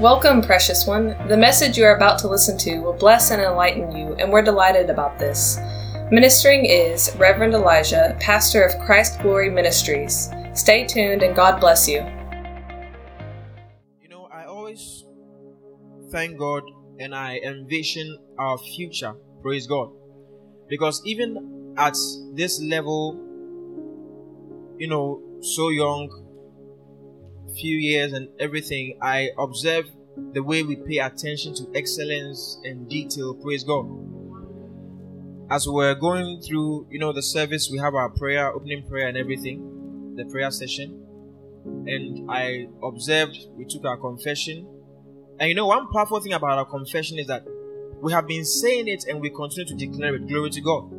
Welcome, precious one. The message you are about to listen to will bless and enlighten you, and we're delighted about this. Ministering is Reverend Elijah, pastor of Christ Glory Ministries. Stay tuned and God bless you. You know, I always thank God and I envision our future. Praise God. Because even at this level, you know, so young, few years and everything, I observe the way we pay attention to excellence and detail. Praise God. As we're going through, you know, the service, we have our prayer, opening prayer, and everything, the prayer session. And I observed, we took our confession. And you know, one powerful thing about our confession is that we have been saying it and we continue to declare it. Glory to God.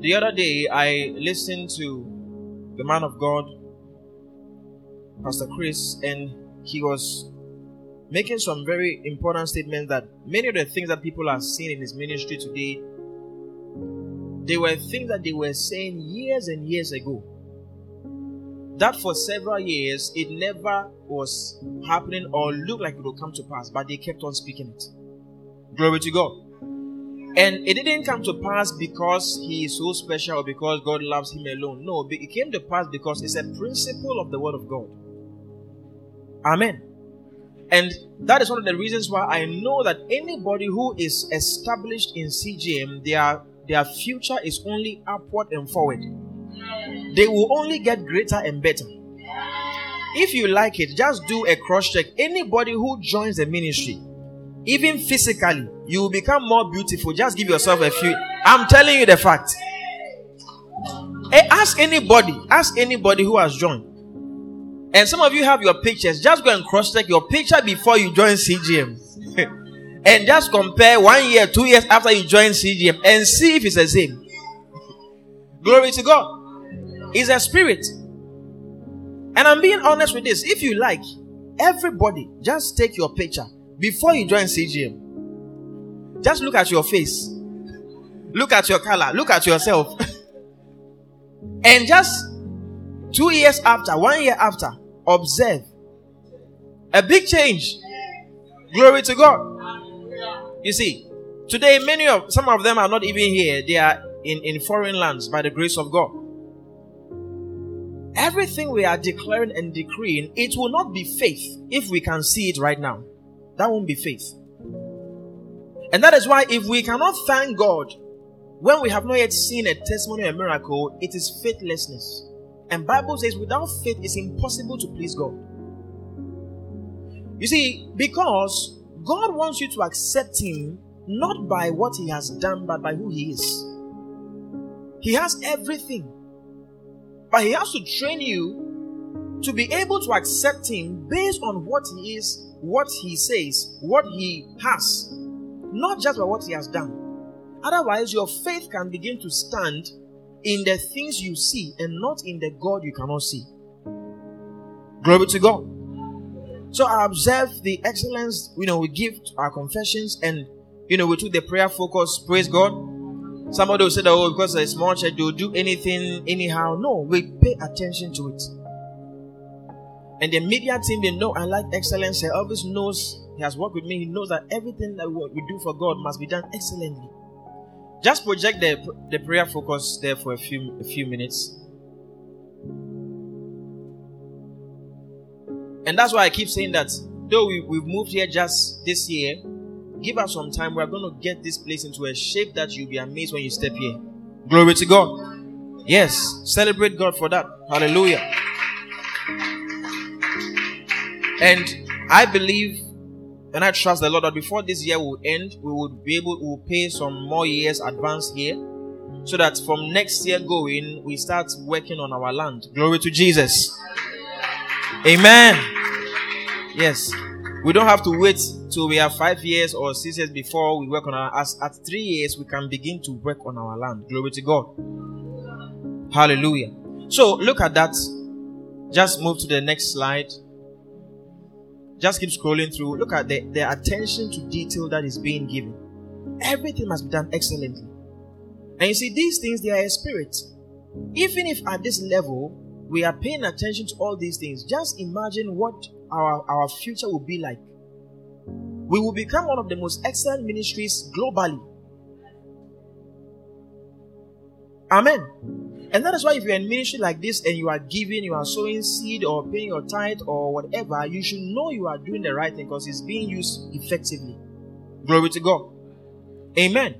The other day, I listened to the man of God Pastor Chris, and he was making some very important statements that many of the things that people are seeing in his ministry today, they were things that they were saying years and years ago. That for several years it never was happening or looked like it would come to pass, but they kept on speaking it. Glory to God. And it didn't come to pass because he is so special or because God loves him alone. No, it came to pass because it's a principle of the Word of God. Amen. And that is one of the reasons why I know that anybody who is established in CGM, their their future is only upward and forward. They will only get greater and better. If you like it, just do a cross check. Anybody who joins the ministry, even physically, you will become more beautiful. Just give yourself a few. I'm telling you the fact. Hey, ask anybody, ask anybody who has joined. And some of you have your pictures. Just go and cross check your picture before you join CGM. and just compare one year, two years after you join CGM and see if it's the same. Glory to God. It's a spirit. And I'm being honest with this. If you like, everybody just take your picture before you join CGM. Just look at your face. Look at your color. Look at yourself. and just Two years after, one year after, observe. A big change. Glory to God. You see, today many of some of them are not even here. They are in, in foreign lands by the grace of God. Everything we are declaring and decreeing, it will not be faith if we can see it right now. That won't be faith. And that is why if we cannot thank God when we have not yet seen a testimony a miracle, it is faithlessness. And Bible says without faith it's impossible to please God. You see, because God wants you to accept him not by what he has done but by who he is. He has everything. But he has to train you to be able to accept him based on what he is, what he says, what he has, not just by what he has done. Otherwise, your faith can begin to stand in the things you see and not in the God you cannot see. Glory to God. So I observe the excellence, you know, we give our confessions and, you know, we took the prayer focus. Praise God. Somebody will say that, oh, because it's small church, they'll do anything anyhow. No, we pay attention to it. And the media team, they know I like excellence. Elvis knows, he has worked with me. He knows that everything that we do for God must be done excellently. Just project the, the prayer focus there for a few a few minutes. And that's why I keep saying that though we, we've moved here just this year, give us some time. We're going to get this place into a shape that you'll be amazed when you step here. Glory to God. Yes, celebrate God for that. Hallelujah. And I believe and I trust the Lord that before this year will end, we will be able to pay some more years advance here. So that from next year going, we start working on our land. Glory to Jesus. Amen. Yes. We don't have to wait till we have five years or six years before we work on our as at three years we can begin to work on our land. Glory to God. Hallelujah. So look at that. Just move to the next slide. Just keep scrolling through. Look at the, the attention to detail that is being given. Everything must be done excellently. And you see, these things, they are a spirit. Even if at this level we are paying attention to all these things, just imagine what our, our future will be like we will become one of the most excellent ministries globally. Amen. And that is why if you're in ministry like this and you are giving, you are sowing seed or paying your tithe or whatever, you should know you are doing the right thing because it's being used effectively. Glory to God. Amen.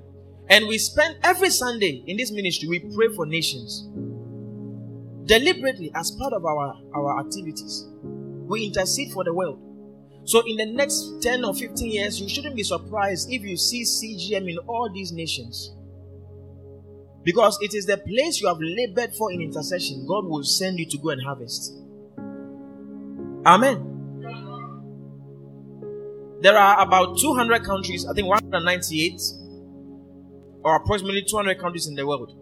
And we spend every Sunday in this ministry, we pray for nations. Deliberately, as part of our, our activities, we intercede for the world. So, in the next 10 or 15 years, you shouldn't be surprised if you see CGM in all these nations. Because it is the place you have labored for in intercession, God will send you to go and harvest. Amen. There are about 200 countries, I think 198 or approximately 200 countries in the world.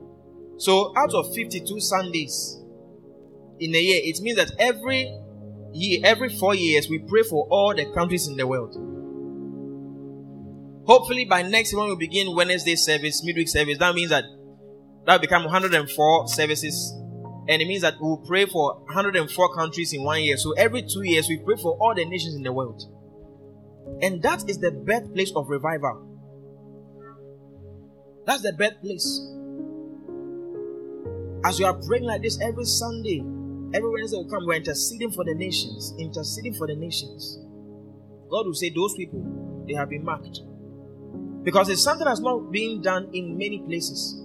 So, out of 52 Sundays in a year, it means that every year, every four years, we pray for all the countries in the world. Hopefully, by next when we begin Wednesday service, midweek service, that means that that become 104 services, and it means that we will pray for 104 countries in one year. So every two years, we pray for all the nations in the world, and that is the birthplace of revival. That's the birthplace. As you are praying like this every Sunday, every Wednesday will come, we're interceding for the nations, interceding for the nations. God will say, Those people, they have been marked. Because it's something that's not being done in many places.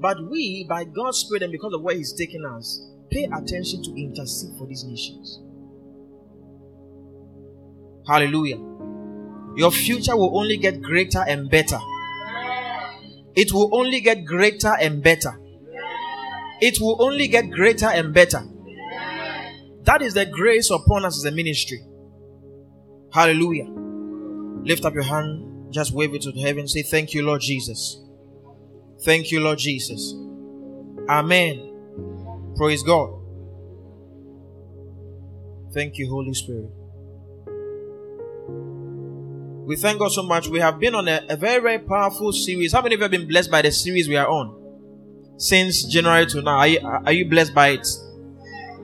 But we, by God's Spirit and because of where He's taken us, pay attention to intercede for these nations. Hallelujah. Your future will only get greater and better it will only get greater and better. It will only get greater and better. That is the grace upon us as a ministry. Hallelujah. Lift up your hand, just wave it to heaven. Say, Thank you, Lord Jesus. Thank you, Lord Jesus. Amen. Praise God. Thank you, Holy Spirit. We thank God so much. We have been on a, a very, very powerful series. How many of you have been blessed by the series we are on? Since January to now. Are you, are you blessed by it?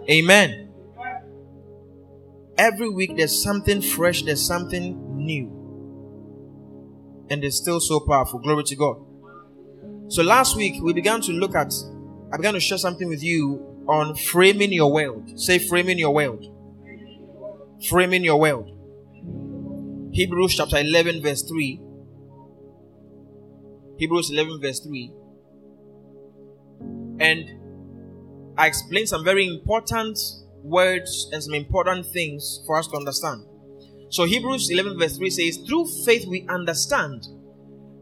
Amen. Every week there's something fresh, there's something new. And it's still so powerful. Glory to God. So last week we began to look at, I began to share something with you on framing your world. Say, framing your world. Framing your world. Hebrews chapter 11, verse 3. Hebrews 11, verse 3. And I explained some very important words and some important things for us to understand. So, Hebrews 11, verse 3 says, Through faith we understand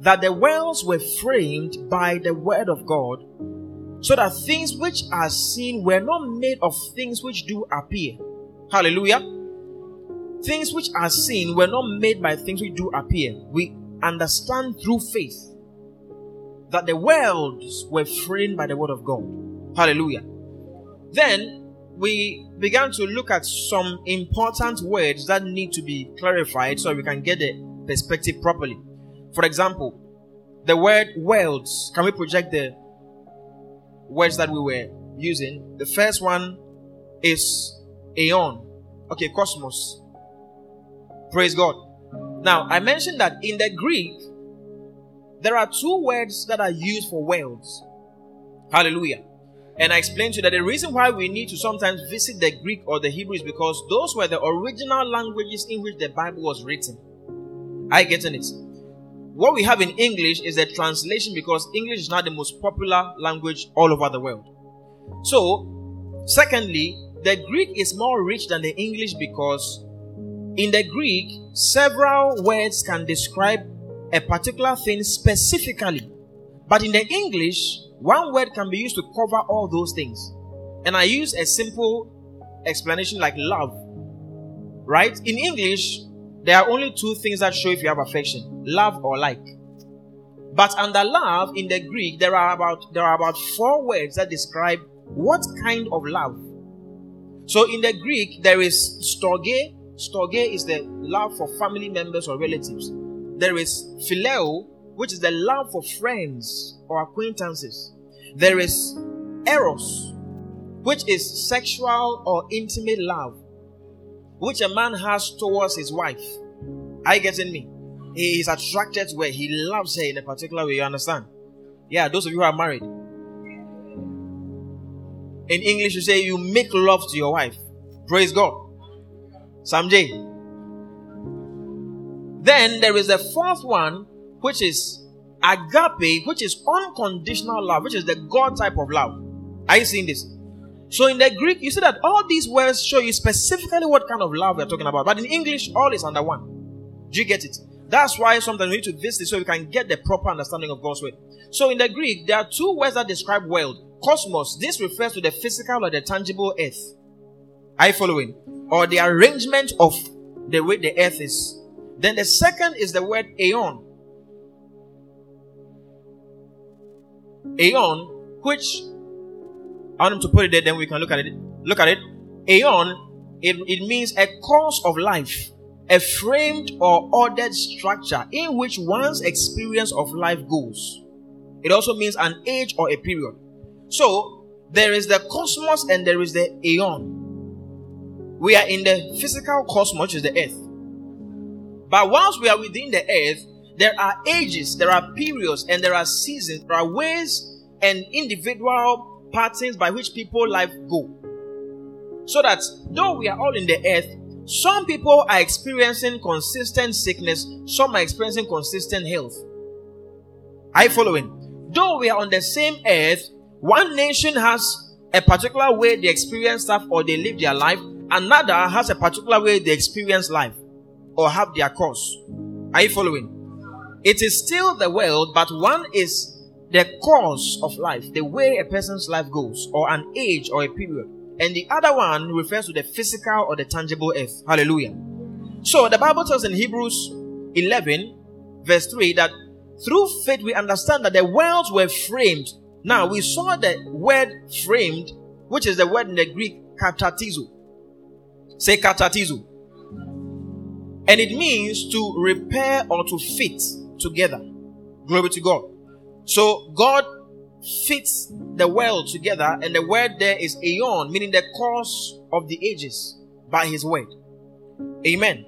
that the worlds were framed by the word of God, so that things which are seen were not made of things which do appear. Hallelujah. Things which are seen were not made by things which do appear. We understand through faith that the worlds were framed by the word of God. Hallelujah. Then we began to look at some important words that need to be clarified so we can get the perspective properly. For example, the word worlds. Can we project the words that we were using? The first one is aeon. Okay, cosmos. Praise God. Now, I mentioned that in the Greek, there are two words that are used for worlds. Hallelujah. And I explained to you that the reason why we need to sometimes visit the Greek or the Hebrew is because those were the original languages in which the Bible was written. I get it. What we have in English is a translation because English is not the most popular language all over the world. So, secondly, the Greek is more rich than the English because in the Greek, several words can describe a particular thing specifically. But in the English, one word can be used to cover all those things. And I use a simple explanation like love. Right? In English, there are only two things that show if you have affection love or like. But under love, in the Greek, there are about there are about four words that describe what kind of love. So in the Greek, there is storge, Storge is the love for family members or relatives. There is phileo, which is the love for friends or acquaintances. There is eros, which is sexual or intimate love, which a man has towards his wife. Are you getting me? He is attracted to her. He loves her in a particular way. You understand? Yeah, those of you who are married. In English, you say you make love to your wife. Praise God. Sam J. Then there is the fourth one, which is agape, which is unconditional love, which is the God type of love. Are you seeing this? So in the Greek, you see that all these words show you specifically what kind of love we're talking about. But in English, all is under one. Do you get it? That's why sometimes we need to visit so we can get the proper understanding of God's word. So in the Greek, there are two words that describe world. Cosmos, this refers to the physical or the tangible earth. Are you following? Or the arrangement of the way the earth is. Then the second is the word aeon. Aeon, which I want him to put it there, then we can look at it. Look at it. Aeon, it, it means a course of life, a framed or ordered structure in which one's experience of life goes. It also means an age or a period. So, there is the cosmos and there is the aeon. We are in the physical cosmos, which is the earth. But once we are within the earth, there are ages, there are periods, and there are seasons, there are ways and individual patterns by which people life go. So that though we are all in the earth, some people are experiencing consistent sickness, some are experiencing consistent health. Are you following? Though we are on the same earth, one nation has a particular way they experience stuff or they live their life, another has a particular way they experience life or have their course. Are you following? It is still the world, but one is the course of life, the way a person's life goes, or an age or a period. And the other one refers to the physical or the tangible earth. Hallelujah. So the Bible tells in Hebrews 11, verse 3, that through faith we understand that the worlds were framed. Now we saw the word framed, which is the word in the Greek katartizo. Say katartizo. And it means to repair or to fit together. Glory to God. So God fits the world together, and the word there is aeon, meaning the course of the ages by his word. Amen.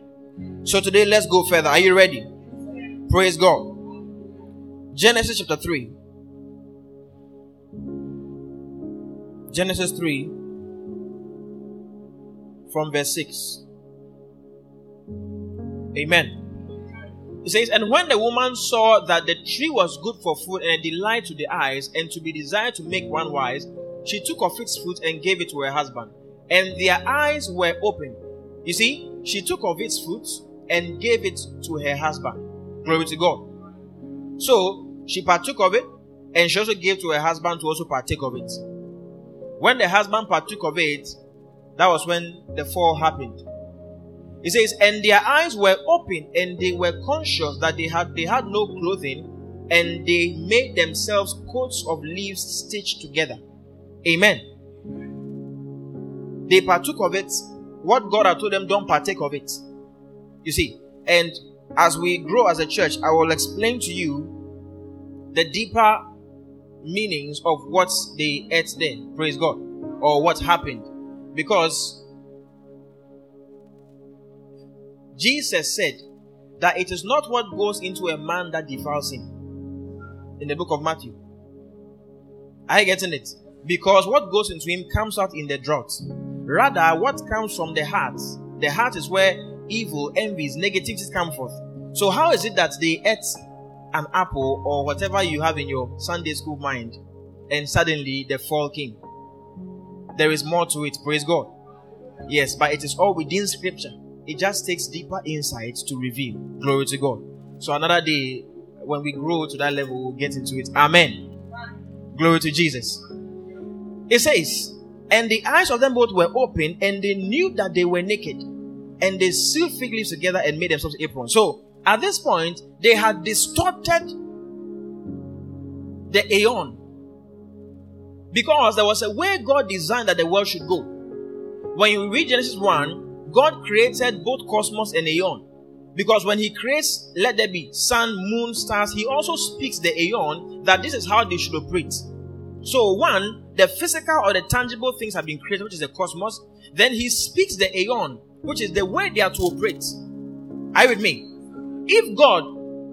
So today let's go further. Are you ready? Praise God. Genesis chapter 3. Genesis 3 from verse 6. Amen. It says, And when the woman saw that the tree was good for food and a delight to the eyes, and to be desired to make one wise, she took of its fruit and gave it to her husband. And their eyes were open. You see, she took of its fruit and gave it to her husband. Glory to God. So she partook of it, and she also gave to her husband to also partake of it. When the husband partook of it, that was when the fall happened. He says, and their eyes were open, and they were conscious that they had they had no clothing, and they made themselves coats of leaves stitched together. Amen. They partook of it. What God had told them, don't partake of it. You see, and as we grow as a church, I will explain to you the deeper meanings of what they ate then. Praise God. Or what happened. Because Jesus said that it is not what goes into a man that defiles him. In the book of Matthew. Are you getting it? Because what goes into him comes out in the drought. Rather, what comes from the heart, the heart is where evil, envies, negativities come forth. So, how is it that they ate an apple or whatever you have in your Sunday school mind and suddenly the fall came? There is more to it, praise God. Yes, but it is all within scripture. It just takes deeper insights to reveal. Glory to God. So another day, when we grow to that level, we'll get into it. Amen. Glory to Jesus. It says, And the eyes of them both were open, and they knew that they were naked. And they sewed fig leaves together and made themselves aprons. So at this point, they had distorted the aeon. Because there was a way God designed that the world should go. When you read Genesis 1, God created both cosmos and aeon. Because when He creates, let there be sun, moon, stars, He also speaks the aeon that this is how they should operate. So, one, the physical or the tangible things have been created, which is the cosmos. Then He speaks the aeon, which is the way they are to operate. Are you with me? if God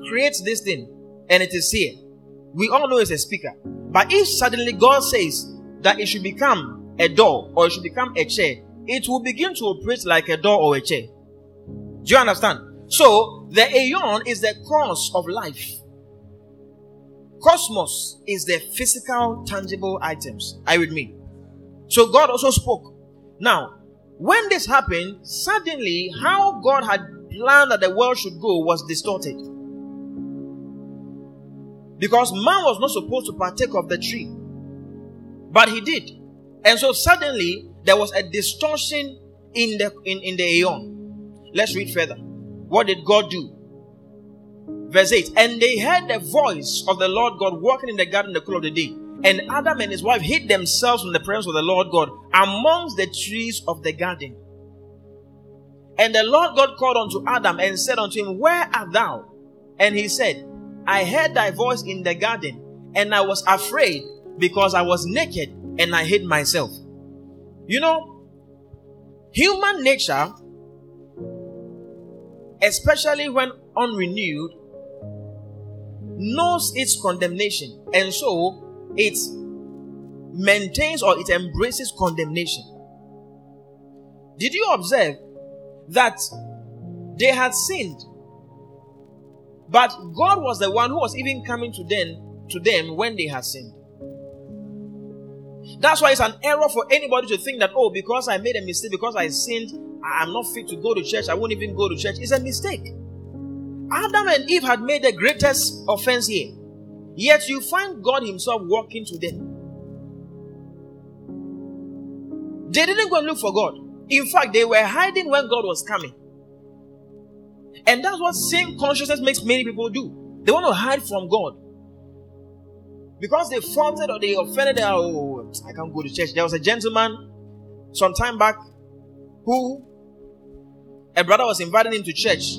creates this thing and it is here, we all know it's a speaker. But if suddenly God says that it should become a door or it should become a chair, it will begin to operate like a door or a chair. Do you understand? So, the aeon is the cause of life. Cosmos is the physical, tangible items. Are you with me? So, God also spoke. Now, when this happened, suddenly how God had planned that the world should go was distorted. Because man was not supposed to partake of the tree. But he did. And so suddenly there was a distortion in the in, in the aeon. Let's read further. What did God do? Verse 8. And they heard the voice of the Lord God walking in the garden in the cool of the day. And Adam and his wife hid themselves from the presence of the Lord God amongst the trees of the garden. And the Lord God called unto Adam and said unto him, Where art thou? And he said, I heard thy voice in the garden, and I was afraid because I was naked and I hid myself. You know, human nature, especially when unrenewed, knows its condemnation, and so it maintains or it embraces condemnation. Did you observe that they had sinned? But God was the one who was even coming to them to them when they had sinned. That's why it's an error for anybody to think that, oh, because I made a mistake, because I sinned, I'm not fit to go to church, I won't even go to church. It's a mistake. Adam and Eve had made the greatest offense here. Yet you find God Himself walking to them. They didn't go and look for God. In fact, they were hiding when God was coming. And that's what sin consciousness makes many people do. They want to hide from God. Because they faulted or they offended, oh, I can't go to church. There was a gentleman some time back who a brother was inviting him to church.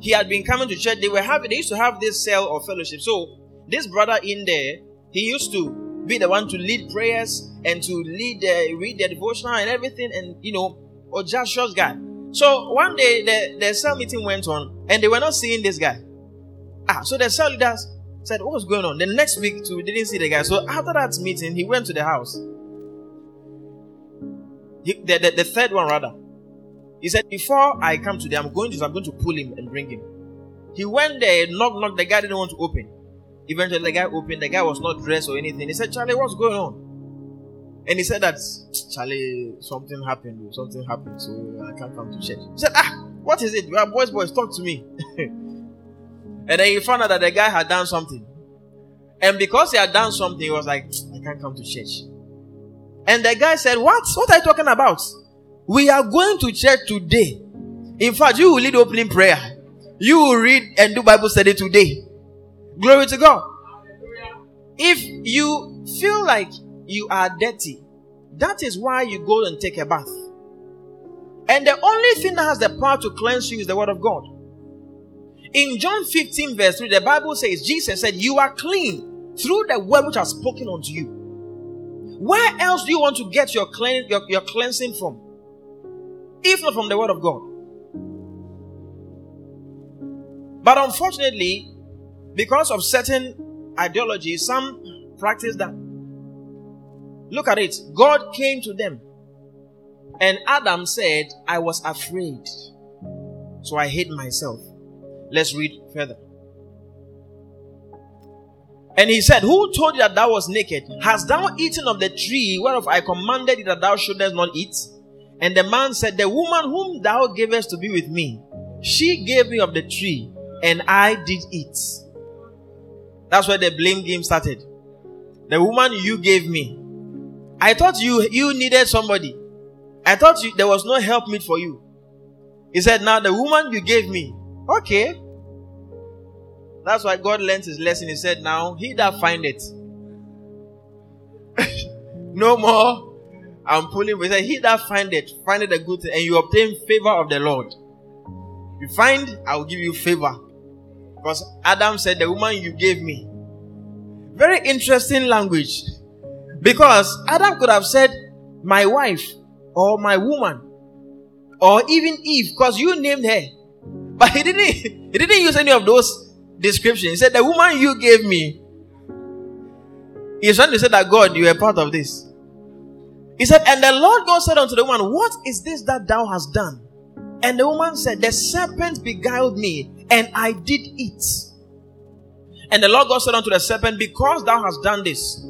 He had been coming to church. They were having, they used to have this cell of fellowship. So this brother in there, he used to be the one to lead prayers and to lead, read the devotional and everything, and you know, or just church guy. So one day the, the cell meeting went on and they were not seeing this guy. Ah, so the cell leaders said, What was going on? The next week too, we didn't see the guy. So after that meeting, he went to the house. He, the, the, the third one rather. He said, Before I come today, I'm going to I'm going to pull him and bring him. He went there, knocked, knock, the guy didn't want to open. Eventually the guy opened, the guy was not dressed or anything. He said, Charlie, what's going on? And he said that Charlie, something happened, something happened, so I can't come to church. He said, Ah, what is it? Well, boys, boys, talk to me. and then he found out that the guy had done something. And because he had done something, he was like, I can't come to church. And the guy said, What? What are you talking about? We are going to church today. In fact, you will lead opening prayer. You will read and do Bible study today. Glory to God. If you feel like you are dirty. That is why you go and take a bath. And the only thing that has the power to cleanse you is the word of God. In John 15, verse 3, the Bible says, Jesus said, You are clean through the word which has spoken unto you. Where else do you want to get your, clean, your, your cleansing from? If not from the word of God. But unfortunately, because of certain ideologies, some practice that. Look at it. God came to them. And Adam said, I was afraid. So I hid myself. Let's read further. And he said, Who told you that thou was naked? Hast thou eaten of the tree whereof I commanded thee that thou shouldest not eat? And the man said, The woman whom thou gavest to be with me, she gave me of the tree, and I did eat. That's where the blame game started. The woman you gave me, I thought you you needed somebody. I thought you, there was no help meet for you. He said, Now the woman you gave me, okay. That's why God learned his lesson. He said, Now he that find it. no more. I'm pulling. He said, He that find it, find it a good thing, and you obtain favor of the Lord. You find, I will give you favor. Because Adam said, The woman you gave me. Very interesting language. Because Adam could have said, my wife, or my woman, or even Eve, because you named her. But he didn't he didn't use any of those descriptions. He said, The woman you gave me. He's trying to say that God, you are part of this. He said, And the Lord God said unto the woman, What is this that thou hast done? And the woman said, The serpent beguiled me, and I did eat. And the Lord God said unto the serpent, Because thou hast done this,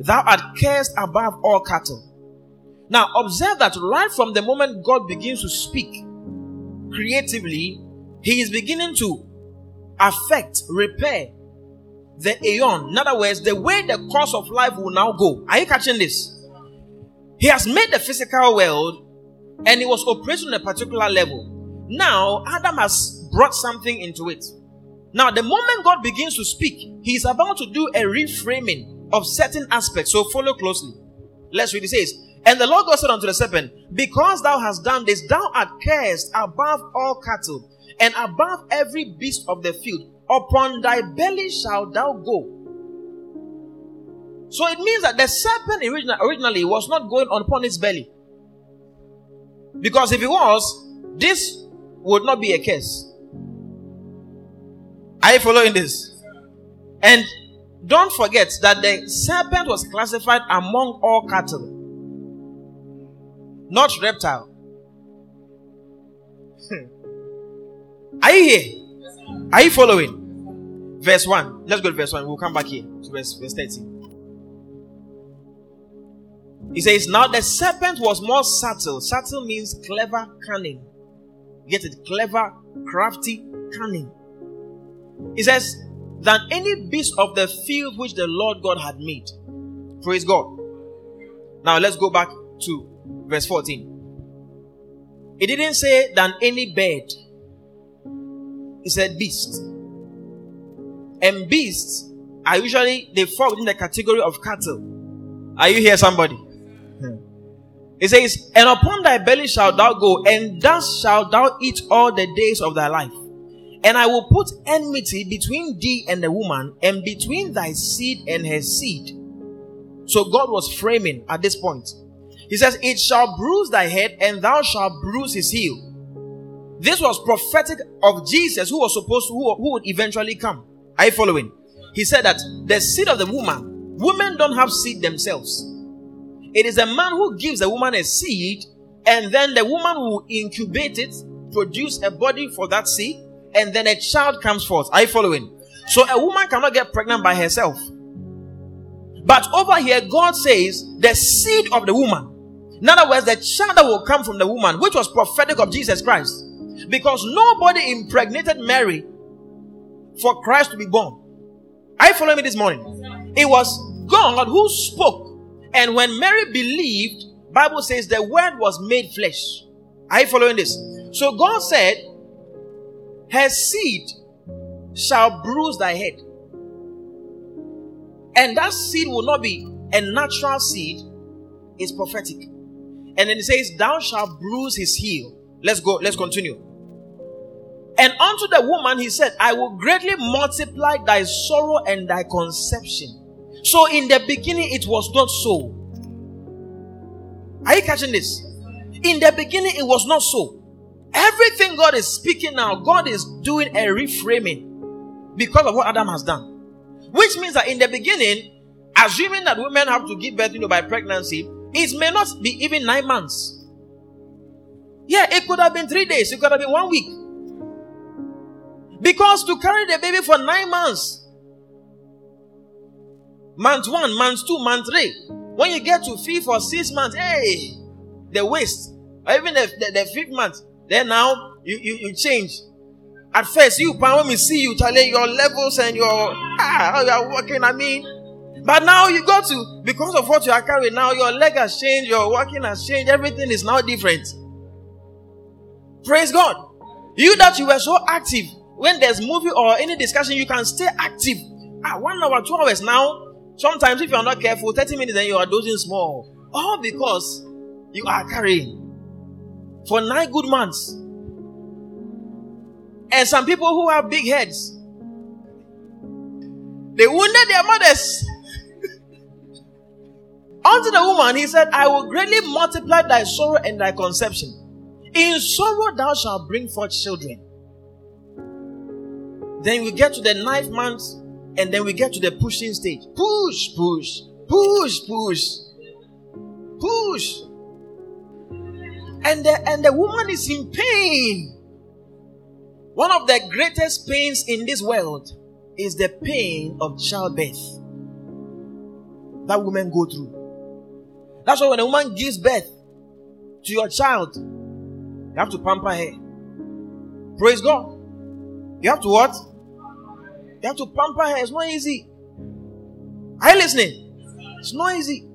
thou art cursed above all cattle. Now, observe that right from the moment God begins to speak creatively, He is beginning to affect, repair the aeon. In other words, the way the course of life will now go. Are you catching this? He has made the physical world and it was operating on a particular level. Now, Adam has brought something into it. Now, the moment God begins to speak, He is about to do a reframing of certain aspects. So, follow closely. Let's read. It says, And the Lord God said unto the serpent, Because thou hast done this, thou art cursed above all cattle and above every beast of the field. Upon thy belly shalt thou go. So it means that the serpent originally was not going upon its belly. Because if it was, this would not be a curse. Are you following this? And don't forget that the serpent was classified among all cattle, not reptile. Hmm. Are you here? Are you following? Verse 1. Let's go to verse 1. We'll come back here to verse, verse 13. He says, Now the serpent was more subtle. Subtle means clever, cunning. Get it? Clever, crafty, cunning. He says, Than any beast of the field which the Lord God had made. Praise God. Now let's go back to verse 14. It didn't say than any bird. He said beast. And beasts are usually they fall within the category of cattle. Are you here, somebody? Hmm. It says, And upon thy belly shalt thou go, and thus shalt thou eat all the days of thy life. And I will put enmity between thee and the woman, and between thy seed and her seed. So God was framing at this point. He says, It shall bruise thy head, and thou shalt bruise his heel. This was prophetic of Jesus who was supposed to, who, who would eventually come. Are you following? He said that the seed of the woman, women don't have seed themselves. It is a man who gives a woman a seed, and then the woman will incubate it, produce a body for that seed, and then a child comes forth. Are you following? So a woman cannot get pregnant by herself. But over here, God says the seed of the woman. In other words, the child that will come from the woman, which was prophetic of Jesus Christ. Because nobody impregnated Mary for Christ to be born. Are you following me this morning? It was God who spoke and when Mary believed, Bible says the word was made flesh. Are you following this? So God said, Her seed shall bruise thy head. And that seed will not be a natural seed, it's prophetic. And then it says, Thou shalt bruise his heel. Let's go, let's continue. And unto the woman he said, I will greatly multiply thy sorrow and thy conception. So in the beginning, it was not so. Are you catching this? In the beginning, it was not so. Everything God is speaking now, God is doing a reframing because of what Adam has done. Which means that in the beginning, assuming that women have to give birth you know, by pregnancy, it may not be even nine months. Yeah, it could have been three days, it could have been one week. Because to carry the baby for nine months, month one, month two, month three. When you get to fifth or six months, hey, the waist, or even the, the, the fifth month, then now you, you, you change. At first, you when we see you, Charlie, your levels and your ah, how you are working, I mean. But now you got to, because of what you are carrying, now your leg has changed, your walking has changed, everything is now different. Praise God. You that you were so active, when there's movie or any discussion, you can stay active. Ah, one hour, two hours now. Sometimes, if you are not careful, 30 minutes and you are dozing small. All because you are carrying for nine good months. And some people who have big heads, they wounded their mothers. Unto the woman, he said, I will greatly multiply thy sorrow and thy conception. In sorrow thou shalt bring forth children. Then we get to the ninth month, and then we get to the pushing stage. Push, push, push, push, push. And the, and the woman is in pain. One of the greatest pains in this world is the pain of childbirth that women go through. That's why when a woman gives birth to your child, you have to pamper her. Praise God. You have to what? You have to pamper her. It's not easy. Are you listening? It's not easy.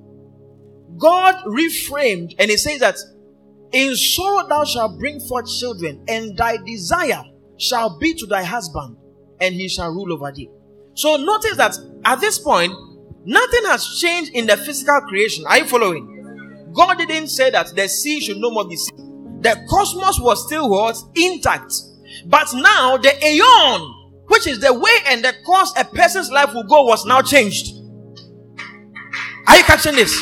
God reframed and he says that in sorrow thou shalt bring forth children, and thy desire shall be to thy husband, and he shall rule over thee. So notice that at this point, nothing has changed in the physical creation. Are you following? God didn't say that the sea should no more be sea. The cosmos was still what? Intact. But now the aeon, which is the way and the course a person's life will go, was now changed. Are you catching this?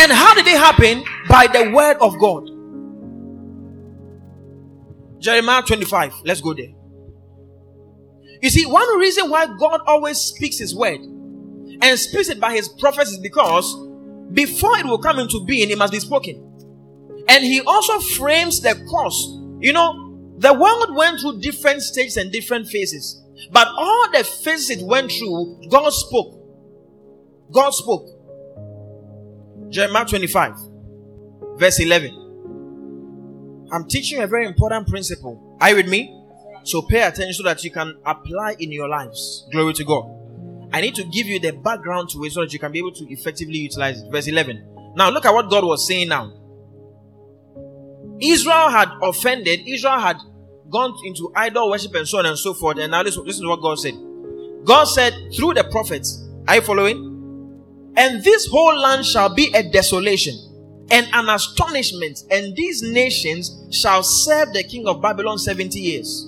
And how did it happen? By the word of God. Jeremiah 25. Let's go there. You see, one reason why God always speaks His word and speaks it by His prophets is because before it will come into being, it must be spoken. And He also frames the course. You know, the world went through different stages and different phases. But all the phases it went through, God spoke. God spoke. Jeremiah 25, verse 11. I'm teaching a very important principle. Are you with me? So pay attention so that you can apply in your lives. Glory to God. I need to give you the background to it so that you can be able to effectively utilize it. Verse 11. Now look at what God was saying now. Israel had offended, Israel had gone into idol worship and so on and so forth. And now listen, listen to what God said. God said through the prophets, are you following? And this whole land shall be a desolation and an astonishment, and these nations shall serve the king of Babylon 70 years.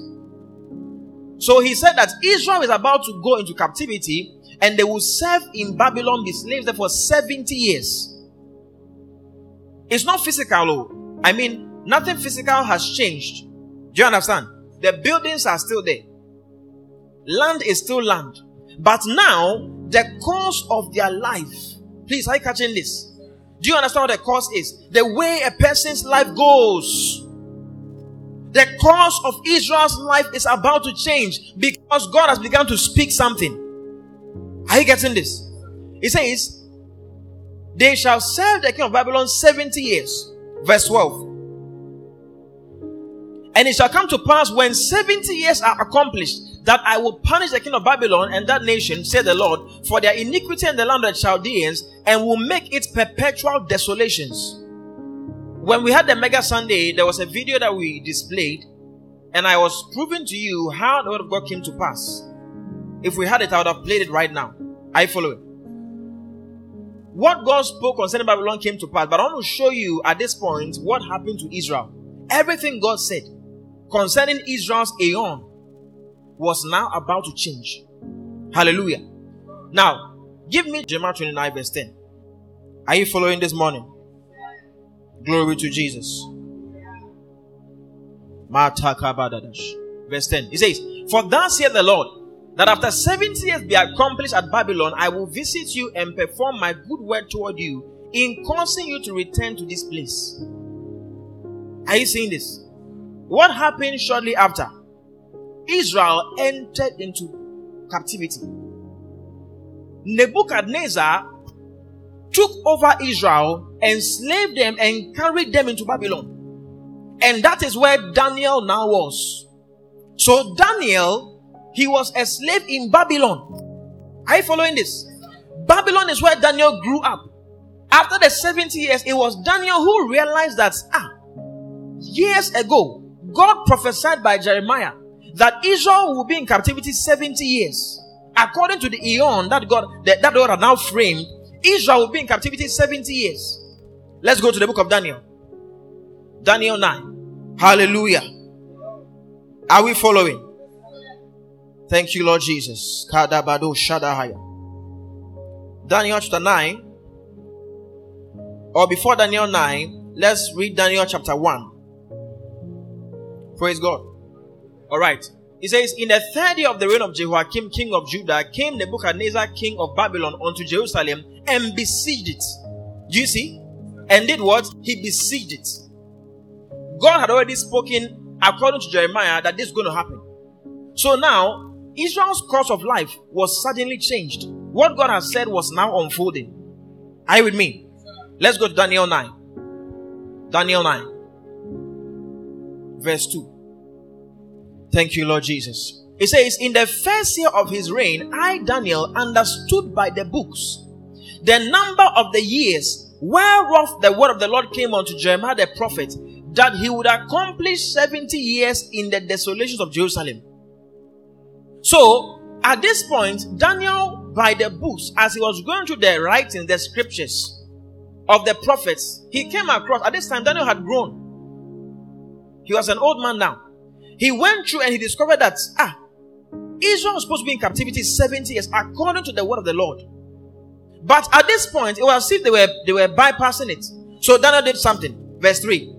So he said that Israel is about to go into captivity and they will serve in Babylon, be slaves there for 70 years. It's not physical, oh. I mean, nothing physical has changed. Do you understand? The buildings are still there. Land is still land. But now, the course of their life. Please, are you catching this? Do you understand what the course is? The way a person's life goes. The course of Israel's life is about to change because God has begun to speak something. Are you getting this? He says, They shall serve the king of Babylon 70 years. Verse 12. And it shall come to pass when 70 years are accomplished that I will punish the king of Babylon and that nation, said the Lord, for their iniquity in the land of the Chaldeans, and will make it perpetual desolations. When we had the Mega Sunday, there was a video that we displayed, and I was proving to you how the word of God came to pass. If we had it, I would have played it right now. I follow it. What God spoke concerning Babylon came to pass, but I want to show you at this point what happened to Israel. Everything God said concerning Israel's Aeon was now about to change. Hallelujah. Now, give me Jeremiah 29, verse 10. Are you following this morning? Glory to Jesus. Verse 10. He says, For thus saith the Lord, that after 70 years be accomplished at Babylon, I will visit you and perform my good word toward you in causing you to return to this place. Are you seeing this? What happened shortly after? Israel entered into captivity. Nebuchadnezzar took over Israel, enslaved them, and carried them into Babylon. And that is where Daniel now was. So, Daniel, he was a slave in Babylon. Are you following this? Babylon is where Daniel grew up. After the 70 years, it was Daniel who realized that, ah, years ago, God prophesied by Jeremiah that Israel will be in captivity 70 years. According to the Eon that God that, that God now framed, Israel will be in captivity 70 years. Let's go to the book of Daniel. Daniel 9. Hallelujah. Are we following? Thank you, Lord Jesus. Daniel chapter 9. Or before Daniel 9, let's read Daniel chapter 1. Praise God. All right. He says, In the third year of the reign of Jehoiakim, king of Judah, came Nebuchadnezzar, king of Babylon, unto Jerusalem and besieged it. Do you see? And did what? He besieged it. God had already spoken, according to Jeremiah, that this is going to happen. So now, Israel's course of life was suddenly changed. What God has said was now unfolding. Are you with me? Let's go to Daniel 9. Daniel 9, verse 2. Thank you, Lord Jesus. It says, In the first year of his reign, I, Daniel, understood by the books the number of the years whereof the word of the Lord came unto Jeremiah the prophet, that he would accomplish 70 years in the desolations of Jerusalem. So, at this point, Daniel, by the books, as he was going through the writing, the scriptures of the prophets, he came across, at this time, Daniel had grown. He was an old man now. He went through and he discovered that, ah, Israel was supposed to be in captivity 70 years according to the word of the Lord. But at this point, it was as if they were, they were bypassing it. So Daniel did something. Verse 3.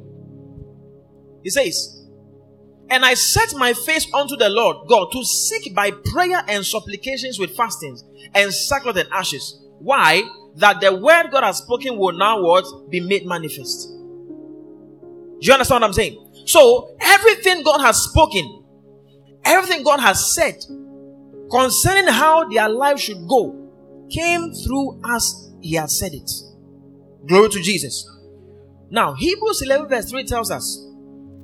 He says, and I set my face unto the Lord God to seek by prayer and supplications with fastings and sackcloth and ashes. Why? That the word God has spoken will now what? Be made manifest. Do you understand what I'm saying? So everything God has spoken, everything God has said concerning how their life should go came through as He has said it. Glory to Jesus. Now, Hebrews 11 verse 3 tells us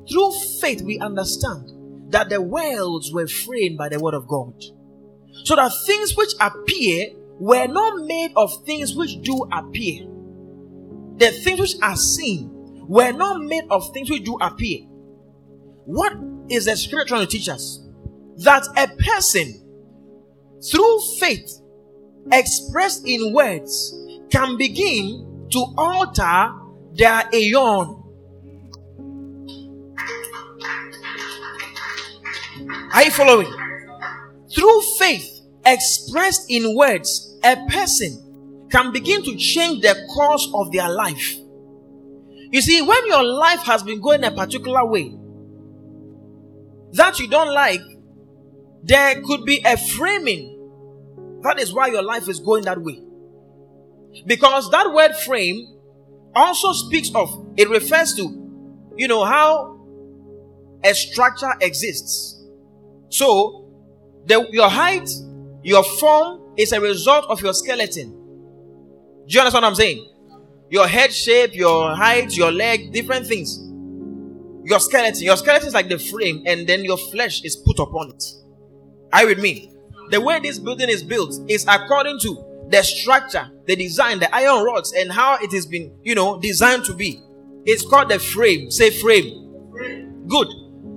through faith, we understand that the worlds were framed by the word of God. So that things which appear were not made of things which do appear. The things which are seen were not made of things which do appear. What is the scripture trying to teach us? That a person, through faith expressed in words, can begin to alter their aeon Are you following? Through faith expressed in words, a person can begin to change the course of their life. You see, when your life has been going a particular way that you don't like, there could be a framing. That is why your life is going that way. Because that word frame also speaks of, it refers to, you know, how a structure exists. So, the, your height, your form is a result of your skeleton. Do you understand what I'm saying? Your head shape, your height, your leg, different things. Your skeleton. Your skeleton is like the frame, and then your flesh is put upon it. Are you with me? The way this building is built is according to the structure, the design, the iron rods, and how it has been, you know, designed to be. It's called the frame. Say frame. Good.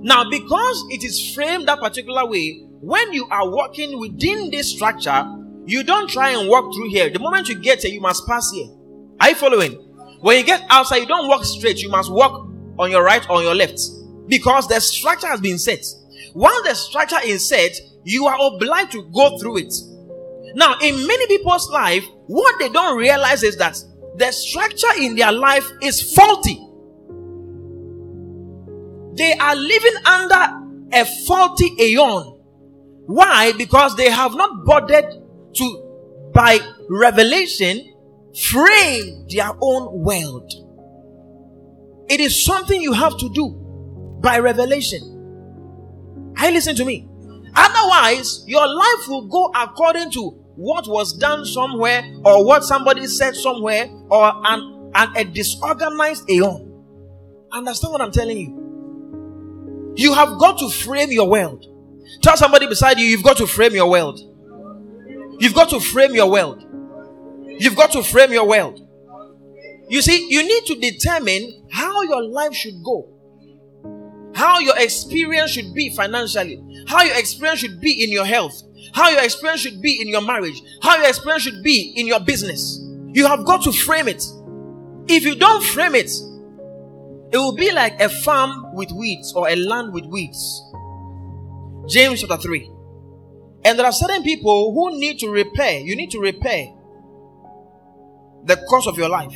Now, because it is framed that particular way, when you are walking within this structure, you don't try and walk through here. The moment you get here, you must pass here. Are you following? When you get outside, you don't walk straight. You must walk on your right or on your left. Because the structure has been set. Once the structure is set, you are obliged to go through it. Now, in many people's life, what they don't realize is that the structure in their life is faulty. They are living under a faulty aeon. Why? Because they have not bothered to, by revelation, frame their own world. It is something you have to do by revelation. I listen to me. Otherwise, your life will go according to what was done somewhere or what somebody said somewhere or an, an a disorganized aeon. Understand what I'm telling you? You have got to frame your world. Tell somebody beside you, you've got to frame your world. You've got to frame your world. You've got to frame your world. You see, you need to determine how your life should go, how your experience should be financially, how your experience should be in your health, how your experience should be in your marriage, how your experience should be in your business. You have got to frame it. If you don't frame it, it will be like a farm with weeds or a land with weeds. James chapter 3. And there are certain people who need to repair. You need to repair the course of your life.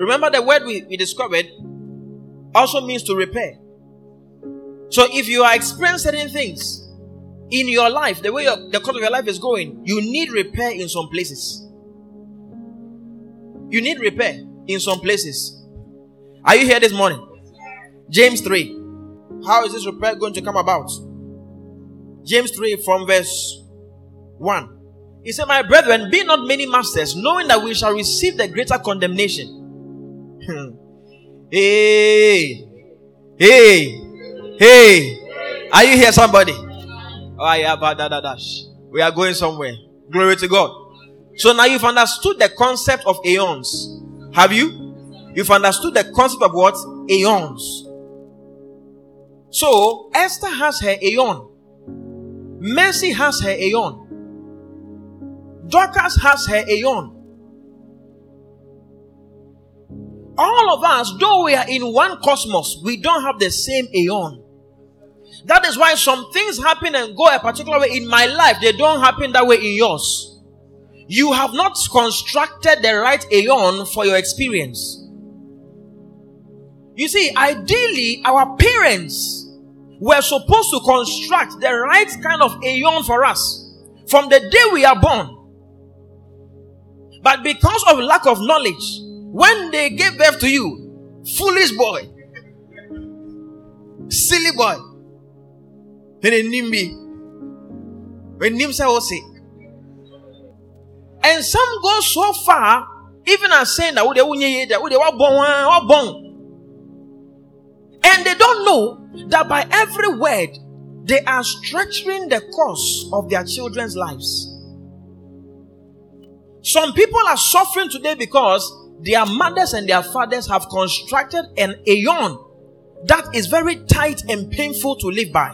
Remember the word we, we discovered also means to repair. So if you are experiencing certain things in your life, the way your, the course of your life is going, you need repair in some places. You need repair in some places. Are you here this morning? James 3. How is this repair going to come about? James 3 from verse 1. He said, My brethren, be not many masters, knowing that we shall receive the greater condemnation. hey, hey, hey. Are you here, somebody? Oh, yeah, but da, da, dash. We are going somewhere. Glory to God. So now you've understood the concept of aeons. Have you? You've understood the concept of what? Aeons. So Esther has her aeon. Mercy has her aeon. Dorcas has her aeon. All of us, though we are in one cosmos, we don't have the same aeon. That is why some things happen and go a particular way in my life, they don't happen that way in yours. You have not constructed the right aeon for your experience. You see, ideally, our parents were supposed to construct the right kind of aeon for us from the day we are born. But because of lack of knowledge, when they gave birth to you, foolish boy, silly boy, and a nimby, when Nimsa was sick. And some go so far, even as saying that oh, they oh, were born, and they don't know that by every word they are structuring the course of their children's lives. Some people are suffering today because their mothers and their fathers have constructed an aeon that is very tight and painful to live by.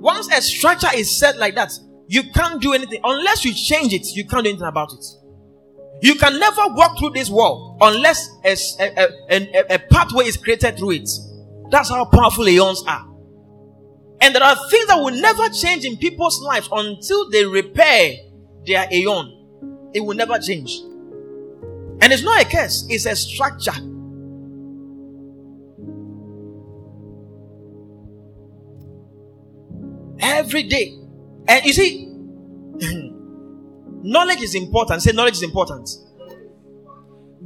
Once a structure is set like that, you can't do anything unless you change it. You can't do anything about it. You can never walk through this wall unless a, a, a, a pathway is created through it. That's how powerful aeons are. And there are things that will never change in people's lives until they repair their aeon. It will never change. And it's not a curse, it's a structure. Every day. And you see, knowledge is important. Say knowledge is important.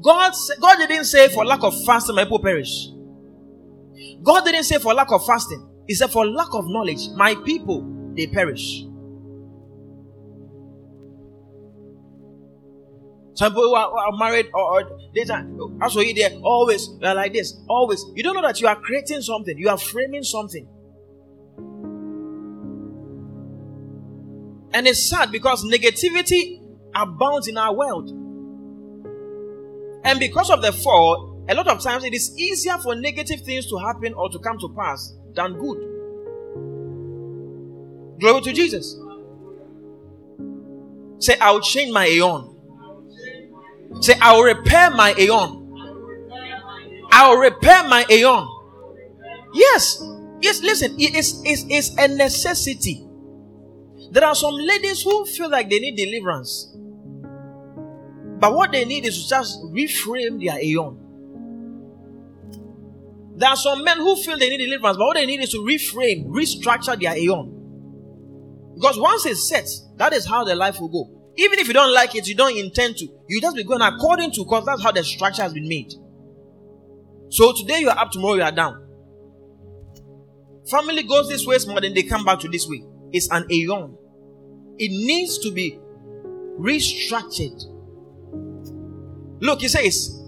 God, God didn't say for lack of fasting, my people perish. God didn't say for lack of fasting. He said for lack of knowledge, my people they perish. Some people are, are married or, or they also you there always are like this. Always. You don't know that you are creating something, you are framing something. And it's sad because negativity abounds in our world. And because of the fall, a lot of times it is easier for negative things to happen or to come to pass than good. Glory to Jesus. Say, I'll change my aeon. Say, I will repair my aeon. I will repair my aeon. Yes. Yes, listen, it is it's, it's a necessity. There are some ladies who feel like they need deliverance. But what they need is to just reframe their aeon. There are some men who feel they need deliverance, but what they need is to reframe, restructure their aeon. Because once it's set, that is how their life will go. Even if you don't like it, you don't intend to. You just be going according to because that's how the structure has been made. So today you are up, tomorrow you are down. Family goes this way, more than they come back to this way. It's an aeon. It needs to be restructured. Look, he says,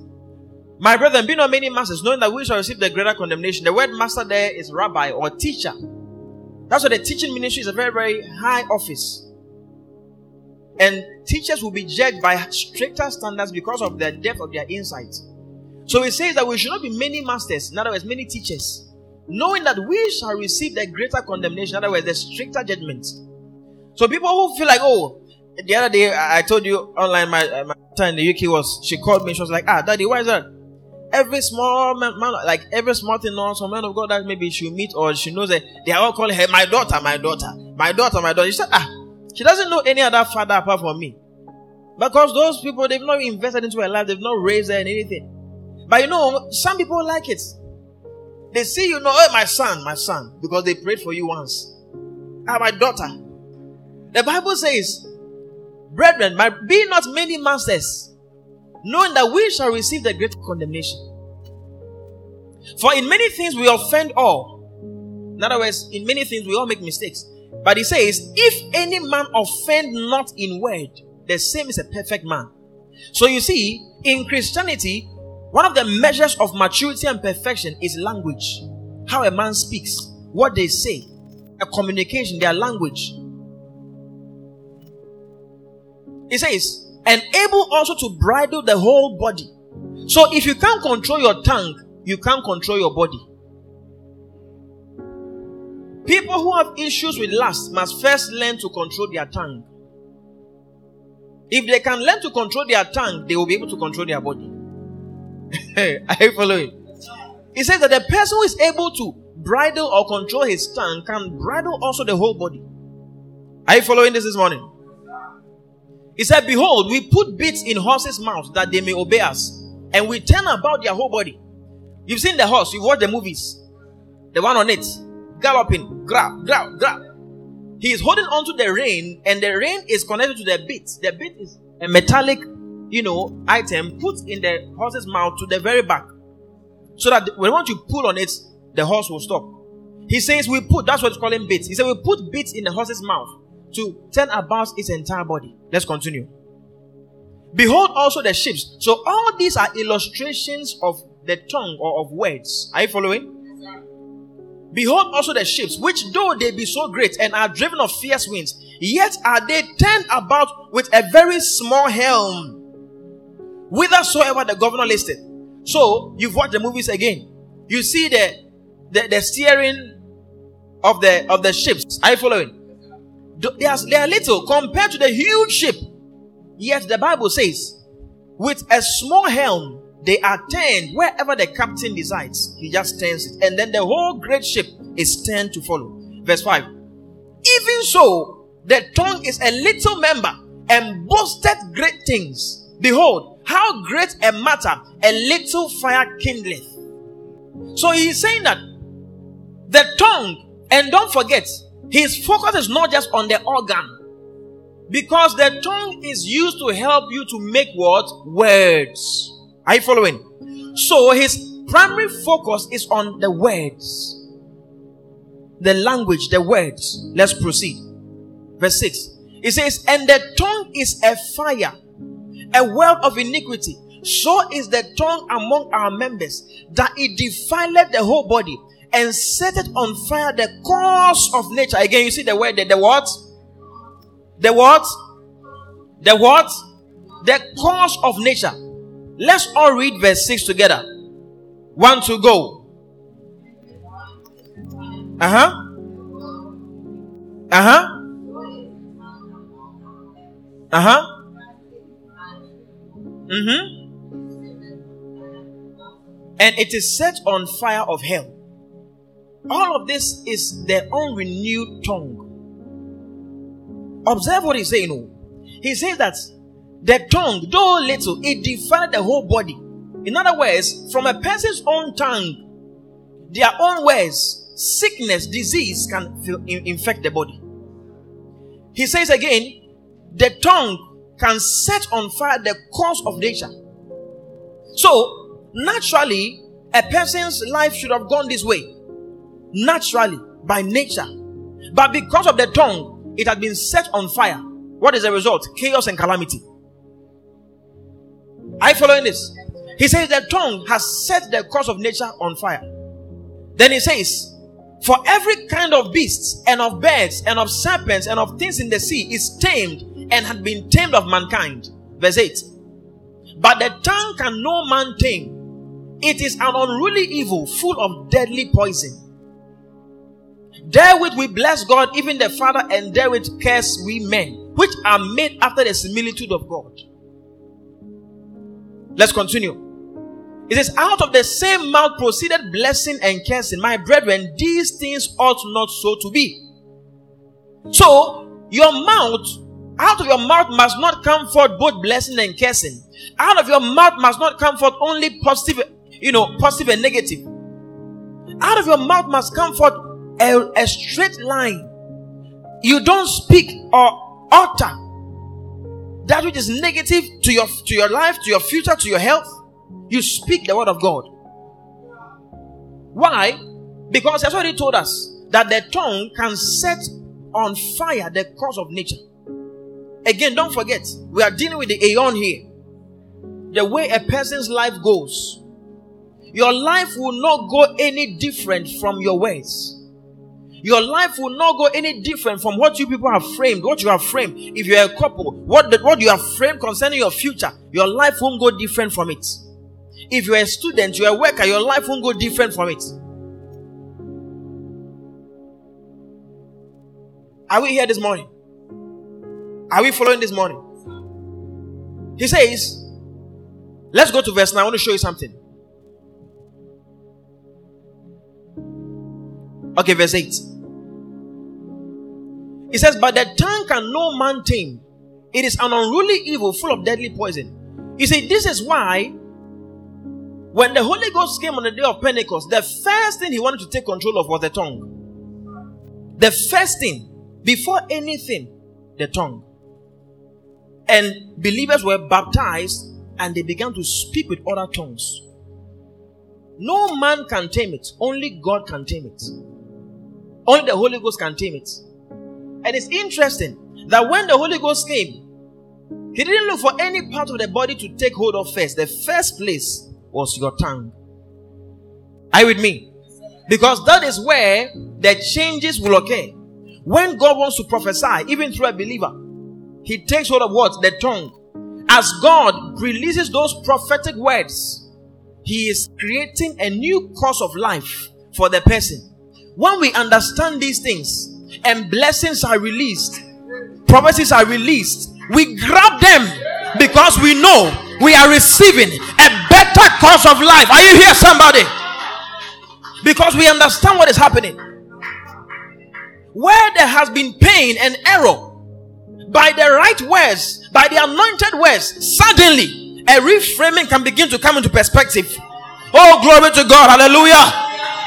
My brethren, be not many masters, knowing that we shall receive the greater condemnation. The word master there is rabbi or teacher. That's why the teaching ministry is a very, very high office. And teachers will be judged by stricter standards because of the depth of their insight. So it says that we should not be many masters, in other words, many teachers, knowing that we shall receive the greater condemnation, in other words, the stricter judgment. So people who feel like, oh, the other day I told you online, my, uh, my in the UK was, she called me, she was like, ah, daddy, why is that? Every small man, man like every small thing on some man of God that maybe she'll meet or she knows that they are all calling her my daughter, my daughter, my daughter, my daughter. She said, ah, she doesn't know any other father apart from me. Because those people, they've not invested into her life, they've not raised her in anything. But you know, some people like it. They see you know, oh, my son, my son, because they prayed for you once. Ah, my daughter. The Bible says, Brethren, my, be not many masters, knowing that we shall receive the great condemnation. For in many things we offend all. In other words, in many things we all make mistakes. But he says, if any man offend not in word, the same is a perfect man. So you see, in Christianity, one of the measures of maturity and perfection is language. How a man speaks, what they say, a communication, their language. He says, and able also to bridle the whole body. So if you can't control your tongue, you can't control your body. People who have issues with lust must first learn to control their tongue. If they can learn to control their tongue, they will be able to control their body. Are you following? He says that the person who is able to bridle or control his tongue can bridle also the whole body. Are you following this this morning? He said, Behold, we put bits in horses' mouths that they may obey us, and we turn about their whole body. You've seen the horse, you've watched the movies. The one on it, galloping, grab, grab, grab. He is holding onto the rein, and the rein is connected to the bit. The bit is a metallic, you know, item put in the horse's mouth to the very back. So that when once you pull on it, the horse will stop. He says we put, that's what it's calling bits. He said we put bits in the horse's mouth to turn about its entire body. Let's continue. Behold also the ships. So all these are illustrations of the tongue or of words. Are you following? Behold also the ships, which though they be so great and are driven of fierce winds, yet are they turned about with a very small helm, whithersoever the governor listed. So you've watched the movies again. You see the the, the steering of the of the ships. Are you following? They are, they are little compared to the huge ship. Yet the Bible says, with a small helm, they are turned wherever the captain decides. He just turns it. And then the whole great ship is turned to follow. Verse 5. Even so, the tongue is a little member and boasted great things. Behold, how great a matter a little fire kindleth. So he's saying that the tongue, and don't forget, his focus is not just on the organ. Because the tongue is used to help you to make what? Words. Are you following? So his primary focus is on the words. The language, the words. Let's proceed. Verse 6. It says, And the tongue is a fire, a well of iniquity. So is the tongue among our members, that it defileth the whole body and set it on fire the course of nature. Again, you see the word, the, the what? The what? The what? The course of nature. Let's all read verse 6 together. One to go. Uh huh. Uh huh. Uh huh. Mm hmm. And it is set on fire of hell. All of this is their own renewed tongue. Observe what he's saying. He says that the tongue, though little, it defiled the whole body. In other words, from a person's own tongue, their own words, sickness, disease can infect the body. He says again, the tongue can set on fire the course of nature. So, naturally, a person's life should have gone this way naturally by nature. But because of the tongue, it had been set on fire. What is the result? Chaos and calamity. Are you following this? He says the tongue has set the course of nature on fire. Then he says, For every kind of beasts and of birds and of serpents and of things in the sea is tamed and had been tamed of mankind. Verse 8. But the tongue can no man tame. It is an unruly evil full of deadly poison. Therewith we bless God, even the Father, and therewith curse we men, which are made after the similitude of God. Let's continue. It says, Out of the same mouth proceeded blessing and cursing. My brethren, these things ought not so to be. So, your mouth, out of your mouth must not come forth both blessing and cursing. Out of your mouth must not come forth only positive, you know, positive and negative. Out of your mouth must come forth a, a straight line. You don't speak or utter that which is negative to your to your life, to your future, to your health. You speak the word of God. Why? Because that's what he told us that the tongue can set on fire the cause of nature. Again, don't forget, we are dealing with the aeon here. The way a person's life goes. Your life will not go any different from your words. Your life will not go any different from what you people have framed, what you have framed. If you're a couple, what, the, what you have framed concerning your future, your life won't go different from it. If you're a student, you're a worker, your life won't go different from it. Are we here this morning? Are we following this morning? He says, let's go to verse 9. I want to show you something. Okay, verse 8. He says, But the tongue can no man tame. It is an unruly evil full of deadly poison. You see, this is why when the Holy Ghost came on the day of Pentecost, the first thing he wanted to take control of was the tongue. The first thing, before anything, the tongue. And believers were baptized and they began to speak with other tongues. No man can tame it, only God can tame it. Only the Holy Ghost can tame it. And it's interesting that when the Holy Ghost came, he didn't look for any part of the body to take hold of first. The first place was your tongue. Are you with me? Because that is where the changes will occur. When God wants to prophesy, even through a believer, he takes hold of what? The tongue. As God releases those prophetic words, he is creating a new course of life for the person. When we understand these things and blessings are released, prophecies are released, we grab them because we know we are receiving a better course of life. Are you here, somebody? Because we understand what is happening. Where there has been pain and error, by the right words, by the anointed words, suddenly a reframing can begin to come into perspective. Oh, glory to God. Hallelujah.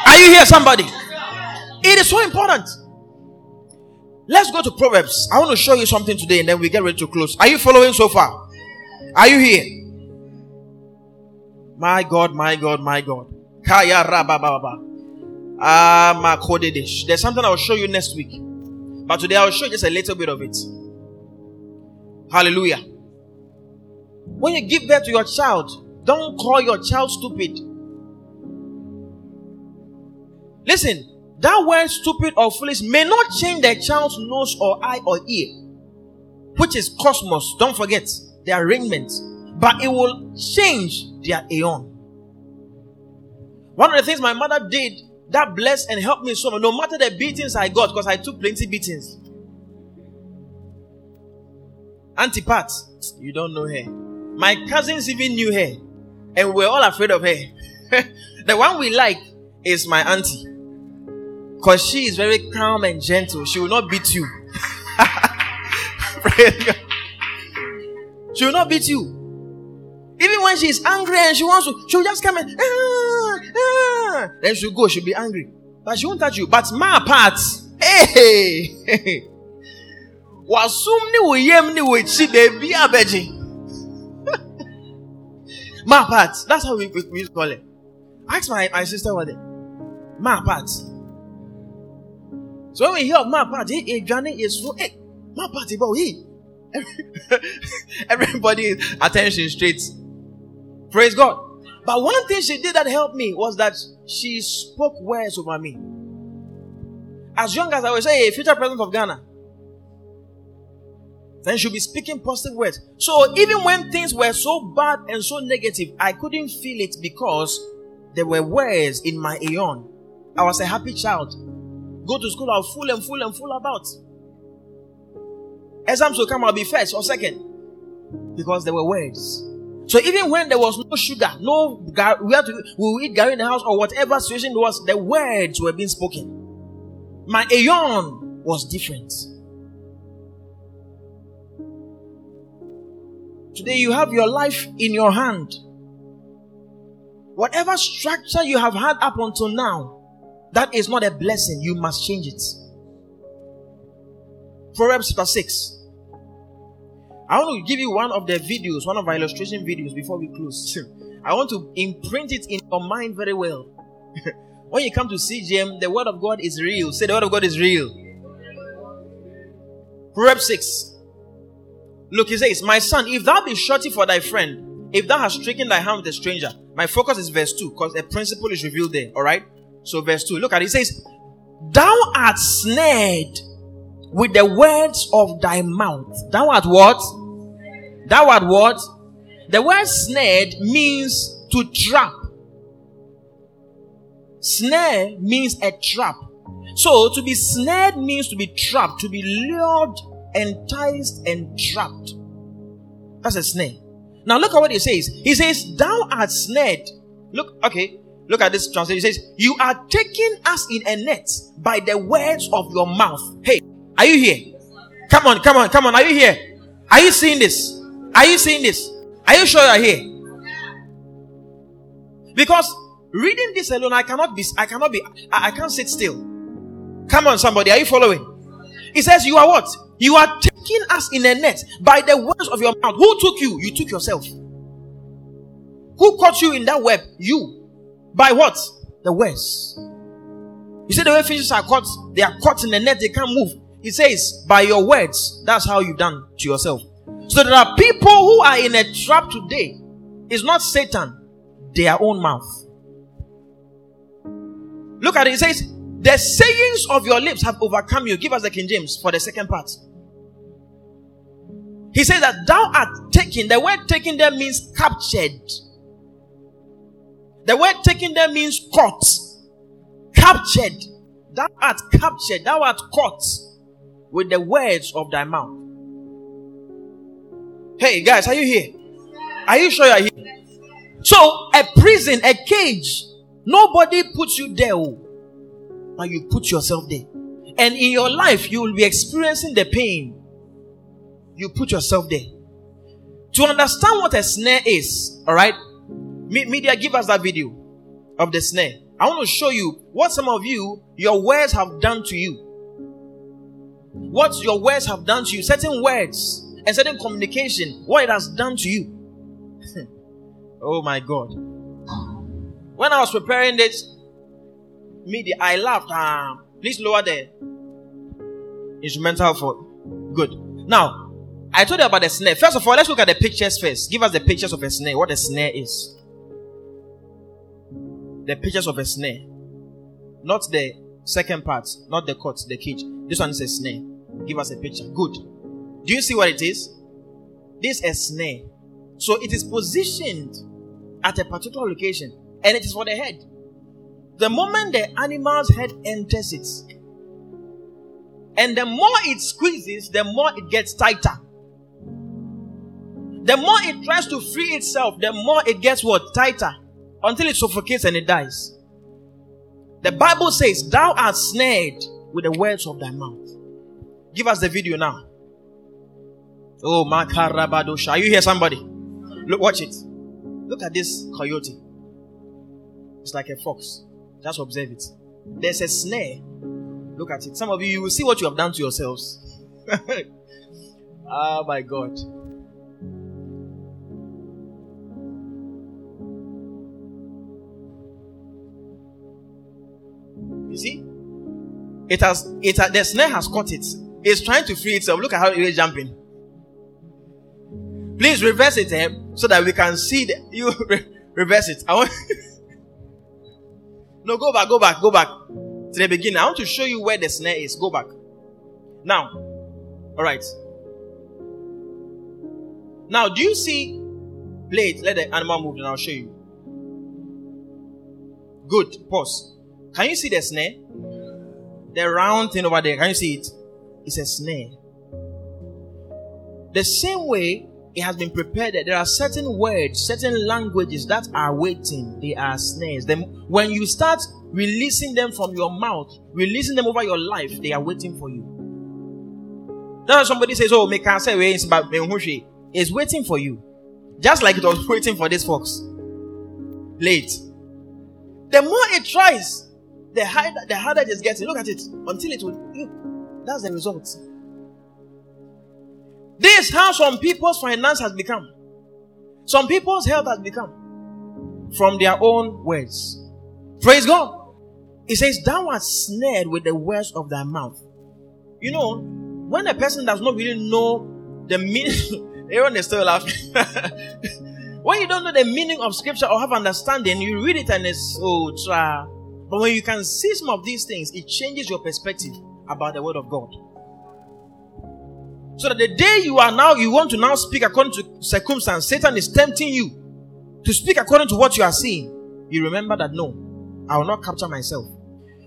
Are you here, somebody? It is so important. Let's go to Proverbs. I want to show you something today and then we get ready to close. Are you following so far? Are you here? My God, my God, my God. Kaya. Ah, There's something I'll show you next week. But today I'll show you just a little bit of it. Hallelujah. When you give birth to your child, don't call your child stupid. Listen, that word stupid or foolish may not change the child's nose or eye or ear, which is cosmos. Don't forget the arrangement, but it will change their aeon. One of the things my mother did that blessed and helped me so much, no matter the beatings I got, because I took plenty beatings. Auntie Pat, you don't know her. My cousins even knew her, and we're all afraid of her. the one we like is my auntie, because she is very calm and gentle. She will not beat you. she will not beat you. Even when she is angry and she wants to, she'll just come and ah, ah. then she'll go. She'll be angry, but she won't touch you. But my part, hey. wasum ne wo yam ne wo abegye ma part that's how we, we, we call it ask my, my sister what it ma part so when we hear of ma part eh edwane eh, is so eh ma party about he everybody attention straight praise god but one thing she did that helped me was that she spoke words over me as young as i was say a future president of ghana then she'll be speaking positive words. So even when things were so bad and so negative, I couldn't feel it because there were words in my aeon. I was a happy child. Go to school, I'll full and full and full about. Exams will come, I'll be first or second. Because there were words. So even when there was no sugar, no we had to we eat gari in the house or whatever situation it was, the words were being spoken. My aeon was different. Today you have your life in your hand. Whatever structure you have had up until now, that is not a blessing, you must change it. Proverbs chapter 6. I want to give you one of the videos, one of our illustration videos before we close. I want to imprint it in your mind very well. when you come to CGM, the word of God is real. Say the word of God is real. Proverbs 6. Look, he says, My son, if thou be surety for thy friend, if thou hast stricken thy hand with a stranger, my focus is verse 2 because a principle is revealed there. All right. So, verse 2, look at it. It says, Thou art snared with the words of thy mouth. Thou art what? Thou art what? The word snared means to trap. Snare means a trap. So, to be snared means to be trapped, to be lured, enticed, and trapped. That's a snare. Now, look at what he says. He says, Thou art snared. Look, okay, Look at this translation. It says, You are taking us in a net by the words of your mouth. Hey, are you here? Come on, come on, come on. Are you here? Are you seeing this? Are you seeing this? Are you sure you're here? Because reading this alone, I cannot be, I cannot be, I, I can't sit still. Come on, somebody, are you following? It says, You are what? You are taking us in a net by the words of your mouth. Who took you? You took yourself. Who caught you in that web? You. By what? The words. You see the way fishes are caught, they are caught in the net, they can't move. He says, by your words, that's how you've done to yourself. So there are people who are in a trap today. It's not Satan, their own mouth. Look at it. It says, The sayings of your lips have overcome you. Give us the King James for the second part. He says that thou art taken. The word taken there means captured. The word taken there means caught, captured. Thou art captured, thou art caught with the words of thy mouth. Hey guys, are you here? Are you sure you're here? So, a prison, a cage, nobody puts you there, oh, but you put yourself there. And in your life, you will be experiencing the pain. You put yourself there. To understand what a snare is, all right, Media, give us that video of the snare. I want to show you what some of you, your words have done to you. What your words have done to you. Certain words and certain communication, what it has done to you. oh my God. When I was preparing this media, I laughed. Um, please lower the instrumental for good. Now, I told you about the snare. First of all, let's look at the pictures first. Give us the pictures of a snare, what a snare is the pictures of a snare. Not the second part, not the cut, the cage. This one is a snare. Give us a picture. Good. Do you see what it is? This is a snare. So it is positioned at a particular location and it is for the head. The moment the animal's head enters it, and the more it squeezes, the more it gets tighter. The more it tries to free itself, the more it gets what? Tighter until it suffocates and it dies. The Bible says, Thou art snared with the words of thy mouth. Give us the video now. Oh, Makarabadosha. Are you here, somebody? Look, watch it. Look at this coyote. It's like a fox. Just observe it. There's a snare. Look at it. Some of you, you will see what you have done to yourselves. oh my God. It has, it has, the snare has caught it. It's trying to free itself. Look at how it is jumping. Please reverse it eh, so that we can see the, you reverse it. I want No, go back, go back, go back to the beginning. I want to show you where the snare is. Go back. Now, all right. Now, do you see? Play it. Let the animal move, and I'll show you. Good. Pause. Can you see the snare? The round thing over there. Can you see it? It's a snare. The same way it has been prepared there are certain words, certain languages that are waiting. They are snares. Then when you start releasing them from your mouth, releasing them over your life, they are waiting for you. Now somebody says, "Oh, me can say it's waiting for you," just like it was waiting for this fox. Late. The more it tries, the harder, the harder it is getting. Look at it until it will. That's the result. This is how some people's finance has become. Some people's health has become from their own words. Praise God. It says, Thou art snared with the words of thy mouth. You know, when a person does not really know the meaning, everyone is still laughing. when you don't know the meaning of scripture or have understanding, you read it and it's so oh, try. But when you can see some of these things, it changes your perspective about the word of God. So that the day you are now, you want to now speak according to circumstance, Satan is tempting you to speak according to what you are seeing. You remember that no, I will not capture myself.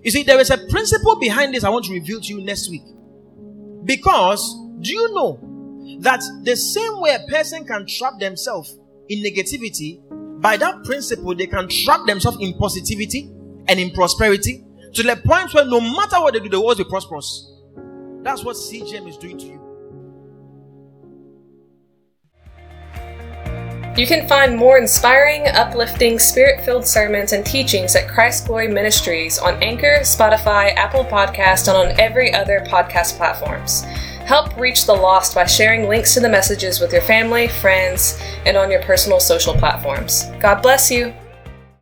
You see, there is a principle behind this I want to reveal to you next week. Because do you know that the same way a person can trap themselves in negativity, by that principle, they can trap themselves in positivity and in prosperity to the point where no matter what they do, they will always be prosperous. That's what CGM is doing to you. You can find more inspiring, uplifting, spirit filled sermons and teachings at Christ Glory Ministries on Anchor, Spotify, Apple Podcast, and on every other podcast platforms. Help reach the lost by sharing links to the messages with your family, friends, and on your personal social platforms. God bless you.